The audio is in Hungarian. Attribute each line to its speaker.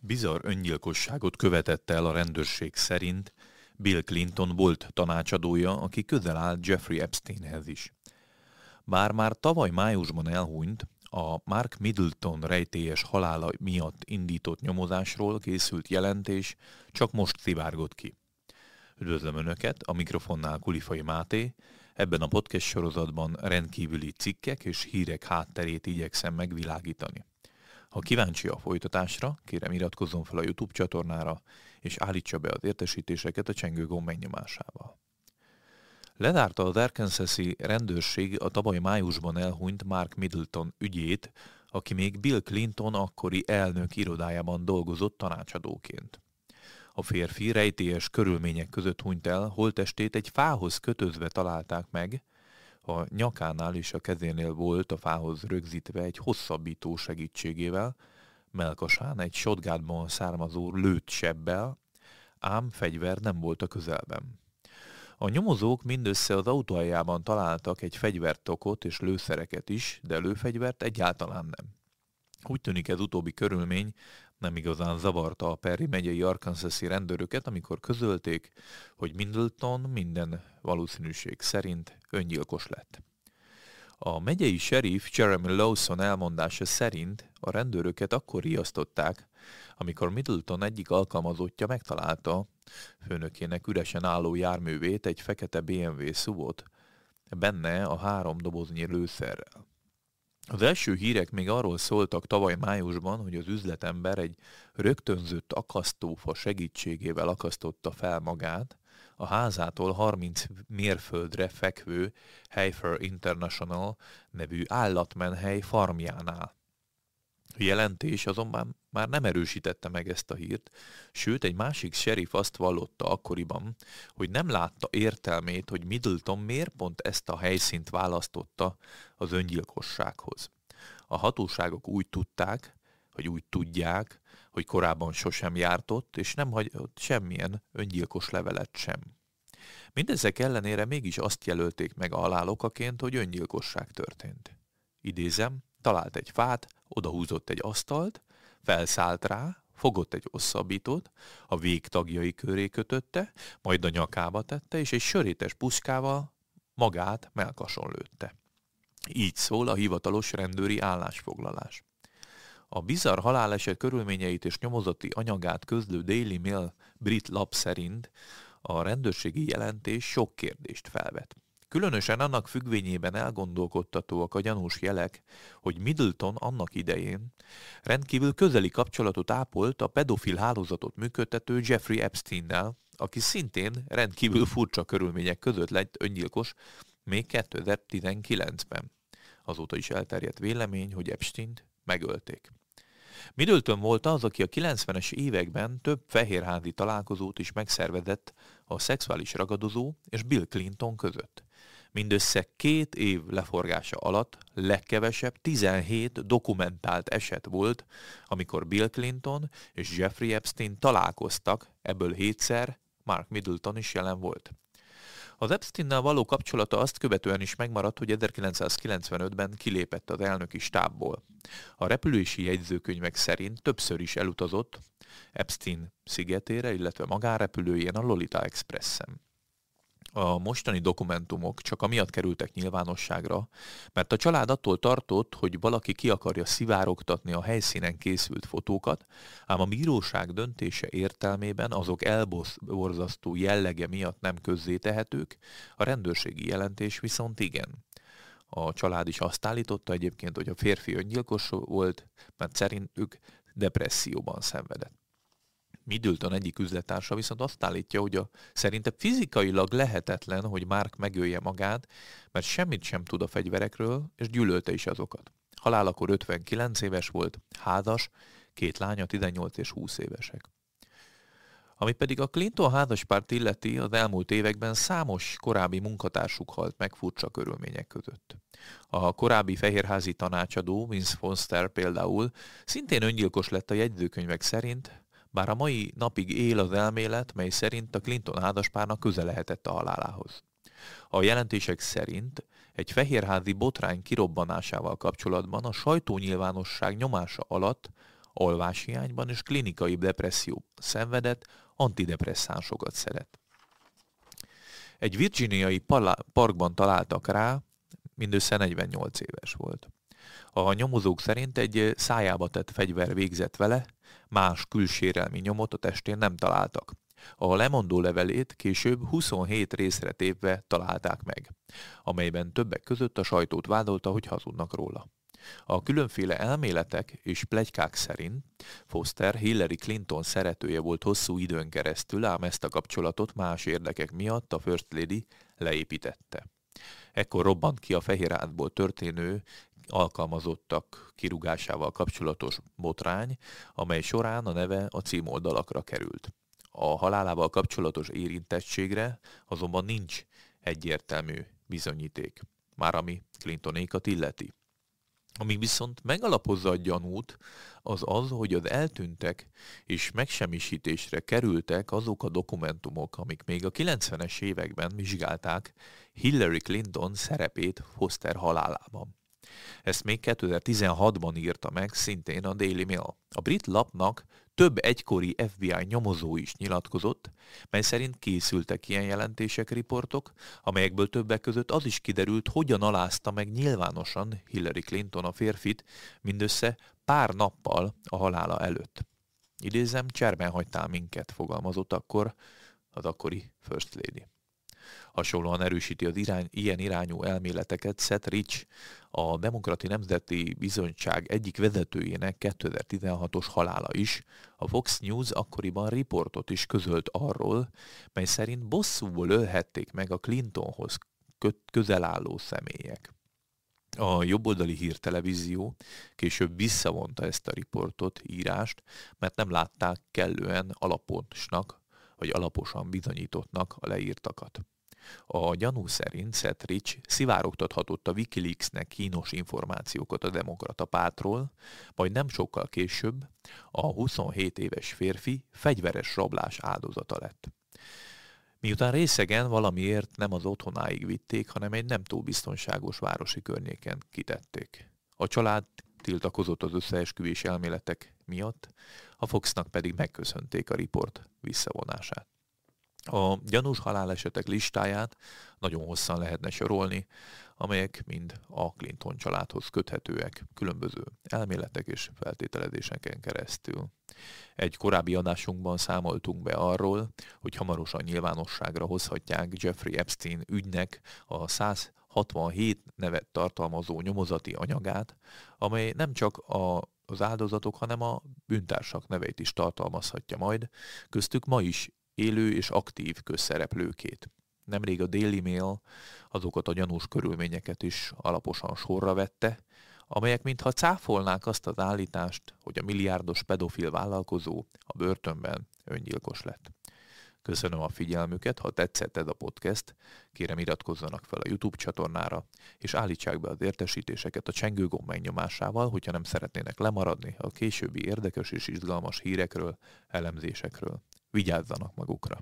Speaker 1: Bizarr öngyilkosságot követett el a rendőrség szerint Bill Clinton volt tanácsadója, aki közel állt Jeffrey Epsteinhez is. Bár már tavaly májusban elhunyt, a Mark Middleton rejtélyes halála miatt indított nyomozásról készült jelentés csak most szivárgott ki. Üdvözlöm Önöket, a mikrofonnál Kulifai Máté, ebben a podcast sorozatban rendkívüli cikkek és hírek hátterét igyekszem megvilágítani. Ha kíváncsi a folytatásra, kérem iratkozzon fel a YouTube csatornára, és állítsa be az értesítéseket a csengő gomb megnyomásával. Ledárta az Arkansas-i rendőrség a tavaly májusban elhunyt Mark Middleton ügyét, aki még Bill Clinton akkori elnök irodájában dolgozott tanácsadóként. A férfi rejtélyes körülmények között hunyt el, holtestét egy fához kötözve találták meg, a nyakánál és a kezénél volt a fához rögzítve egy hosszabbító segítségével, melkasán egy shotgunból származó lőtt sebbel, ám fegyver nem volt a közelben. A nyomozók mindössze az autójában találtak egy fegyvertokot és lőszereket is, de lőfegyvert egyáltalán nem. Úgy tűnik ez utóbbi körülmény nem igazán zavarta a Perry megyei Arkansas-i rendőröket, amikor közölték, hogy Middleton minden valószínűség szerint öngyilkos lett. A megyei sheriff Jeremy Lawson elmondása szerint a rendőröket akkor riasztották, amikor Middleton egyik alkalmazottja megtalálta főnökének üresen álló járművét, egy fekete BMW szuvot, benne a három doboznyi lőszerrel. Az első hírek még arról szóltak tavaly májusban, hogy az üzletember egy rögtönzött akasztófa segítségével akasztotta fel magát, a házától 30 mérföldre fekvő Heifer International nevű állatmenhely farmjánál. A jelentés azonban már nem erősítette meg ezt a hírt, sőt egy másik sheriff azt vallotta akkoriban, hogy nem látta értelmét, hogy Middleton miért pont ezt a helyszínt választotta az öngyilkossághoz. A hatóságok úgy tudták, hogy úgy tudják, hogy korábban sosem jártott, és nem hagyott semmilyen öngyilkos levelet sem. Mindezek ellenére mégis azt jelölték meg a halálokaként, hogy öngyilkosság történt. Idézem, talált egy fát, odahúzott egy asztalt, felszállt rá, fogott egy hosszabbítót, a végtagjai köré kötötte, majd a nyakába tette, és egy sörétes puskával magát melkason lőtte. Így szól a hivatalos rendőri állásfoglalás. A bizarr haláleset körülményeit és nyomozati anyagát közlő Daily Mail brit lap szerint a rendőrségi jelentés sok kérdést felvet. Különösen annak függvényében elgondolkodtatóak a gyanús jelek, hogy Middleton annak idején rendkívül közeli kapcsolatot ápolt a pedofil hálózatot működtető Jeffrey Epsteinnel, aki szintén rendkívül furcsa körülmények között lett öngyilkos még 2019-ben. Azóta is elterjedt vélemény, hogy Epsteint megölték. Middleton volt az, aki a 90-es években több fehérházi találkozót is megszervezett a szexuális ragadozó és Bill Clinton között. Mindössze két év leforgása alatt legkevesebb 17 dokumentált eset volt, amikor Bill Clinton és Jeffrey Epstein találkoztak, ebből hétszer Mark Middleton is jelen volt. Az Epsteinnel való kapcsolata azt követően is megmaradt, hogy 1995-ben kilépett az elnöki stábból. A repülési jegyzőkönyvek szerint többször is elutazott Epstein szigetére, illetve magánrepülőjén a Lolita Expressen a mostani dokumentumok csak amiatt kerültek nyilvánosságra, mert a család attól tartott, hogy valaki ki akarja szivárogtatni a helyszínen készült fotókat, ám a bíróság döntése értelmében azok elborzasztó jellege miatt nem közzétehetők, a rendőrségi jelentés viszont igen. A család is azt állította egyébként, hogy a férfi öngyilkos volt, mert szerintük depresszióban szenvedett. Middleton egyik üzlettársa viszont azt állítja, hogy a szerinte fizikailag lehetetlen, hogy Mark megölje magát, mert semmit sem tud a fegyverekről, és gyűlölte is azokat. Halálakor 59 éves volt, házas, két lánya 18 és 20 évesek. Ami pedig a Clinton házaspárt illeti, az elmúlt években számos korábbi munkatársuk halt meg furcsa körülmények között. A korábbi fehérházi tanácsadó, Vince Foster például, szintén öngyilkos lett a jegyzőkönyvek szerint, bár a mai napig él az elmélet, mely szerint a Clinton házaspárnak köze lehetett a halálához. A jelentések szerint egy fehérházi botrány kirobbanásával kapcsolatban a sajtónyilvánosság nyomása alatt alváshiányban és klinikai depresszió szenvedett, antidepresszánsokat szeret. Egy virginiai parkban találtak rá, mindössze 48 éves volt. A nyomozók szerint egy szájába tett fegyver végzett vele, más külsérelmi nyomot a testén nem találtak. A lemondó levelét később 27 részre tépve találták meg, amelyben többek között a sajtót vádolta, hogy hazudnak róla. A különféle elméletek és plegykák szerint Foster Hillary Clinton szeretője volt hosszú időn keresztül, ám ezt a kapcsolatot más érdekek miatt a First Lady leépítette. Ekkor robbant ki a Fehérházból történő alkalmazottak kirugásával kapcsolatos botrány, amely során a neve a címoldalakra került. A halálával kapcsolatos érintettségre azonban nincs egyértelmű bizonyíték, már ami Clintonékat illeti. Ami viszont megalapozza a gyanút, az az, hogy az eltűntek és megsemmisítésre kerültek azok a dokumentumok, amik még a 90-es években vizsgálták Hillary Clinton szerepét Foster halálában. Ezt még 2016-ban írta meg szintén a Daily Mail. A brit lapnak több egykori FBI nyomozó is nyilatkozott, mely szerint készültek ilyen jelentések, riportok, amelyekből többek között az is kiderült, hogyan alázta meg nyilvánosan Hillary Clinton a férfit mindössze pár nappal a halála előtt. Idézem, cserben hagytál minket, fogalmazott akkor az akkori First Lady. Hasonlóan erősíti az irány, ilyen irányú elméleteket Seth Rich, a Demokrati Nemzeti Bizonyság egyik vezetőjének 2016-os halála is. A Fox News akkoriban riportot is közölt arról, mely szerint bosszúból ölhették meg a Clintonhoz közel álló személyek. A jobboldali hírtelevízió később visszavonta ezt a riportot, írást, mert nem látták kellően alaposnak, vagy alaposan bizonyítottnak a leírtakat. A gyanú szerint Szetrich szivárogtathatott a Wikileaksnek kínos információkat a demokrata pártról, majd nem sokkal később a 27 éves férfi fegyveres rablás áldozata lett. Miután részegen valamiért nem az otthonáig vitték, hanem egy nem túl biztonságos városi környéken kitették. A család tiltakozott az összeesküvés elméletek miatt, a Foxnak pedig megköszönték a riport visszavonását. A gyanús halálesetek listáját nagyon hosszan lehetne sorolni, amelyek mind a Clinton családhoz köthetőek, különböző elméletek és feltételezéseken keresztül. Egy korábbi adásunkban számoltunk be arról, hogy hamarosan nyilvánosságra hozhatják Jeffrey Epstein ügynek a 167 nevet tartalmazó nyomozati anyagát, amely nem csak a az áldozatok, hanem a bűntársak neveit is tartalmazhatja majd, köztük ma is élő és aktív közszereplőkét. Nemrég a Daily Mail azokat a gyanús körülményeket is alaposan sorra vette, amelyek mintha cáfolnák azt az állítást, hogy a milliárdos pedofil vállalkozó a börtönben öngyilkos lett. Köszönöm a figyelmüket, ha tetszett ez a podcast, kérem iratkozzanak fel a YouTube csatornára, és állítsák be az értesítéseket a csengőgomb megnyomásával, hogyha nem szeretnének lemaradni a későbbi érdekes és izgalmas hírekről, elemzésekről. Vigyázzanak magukra!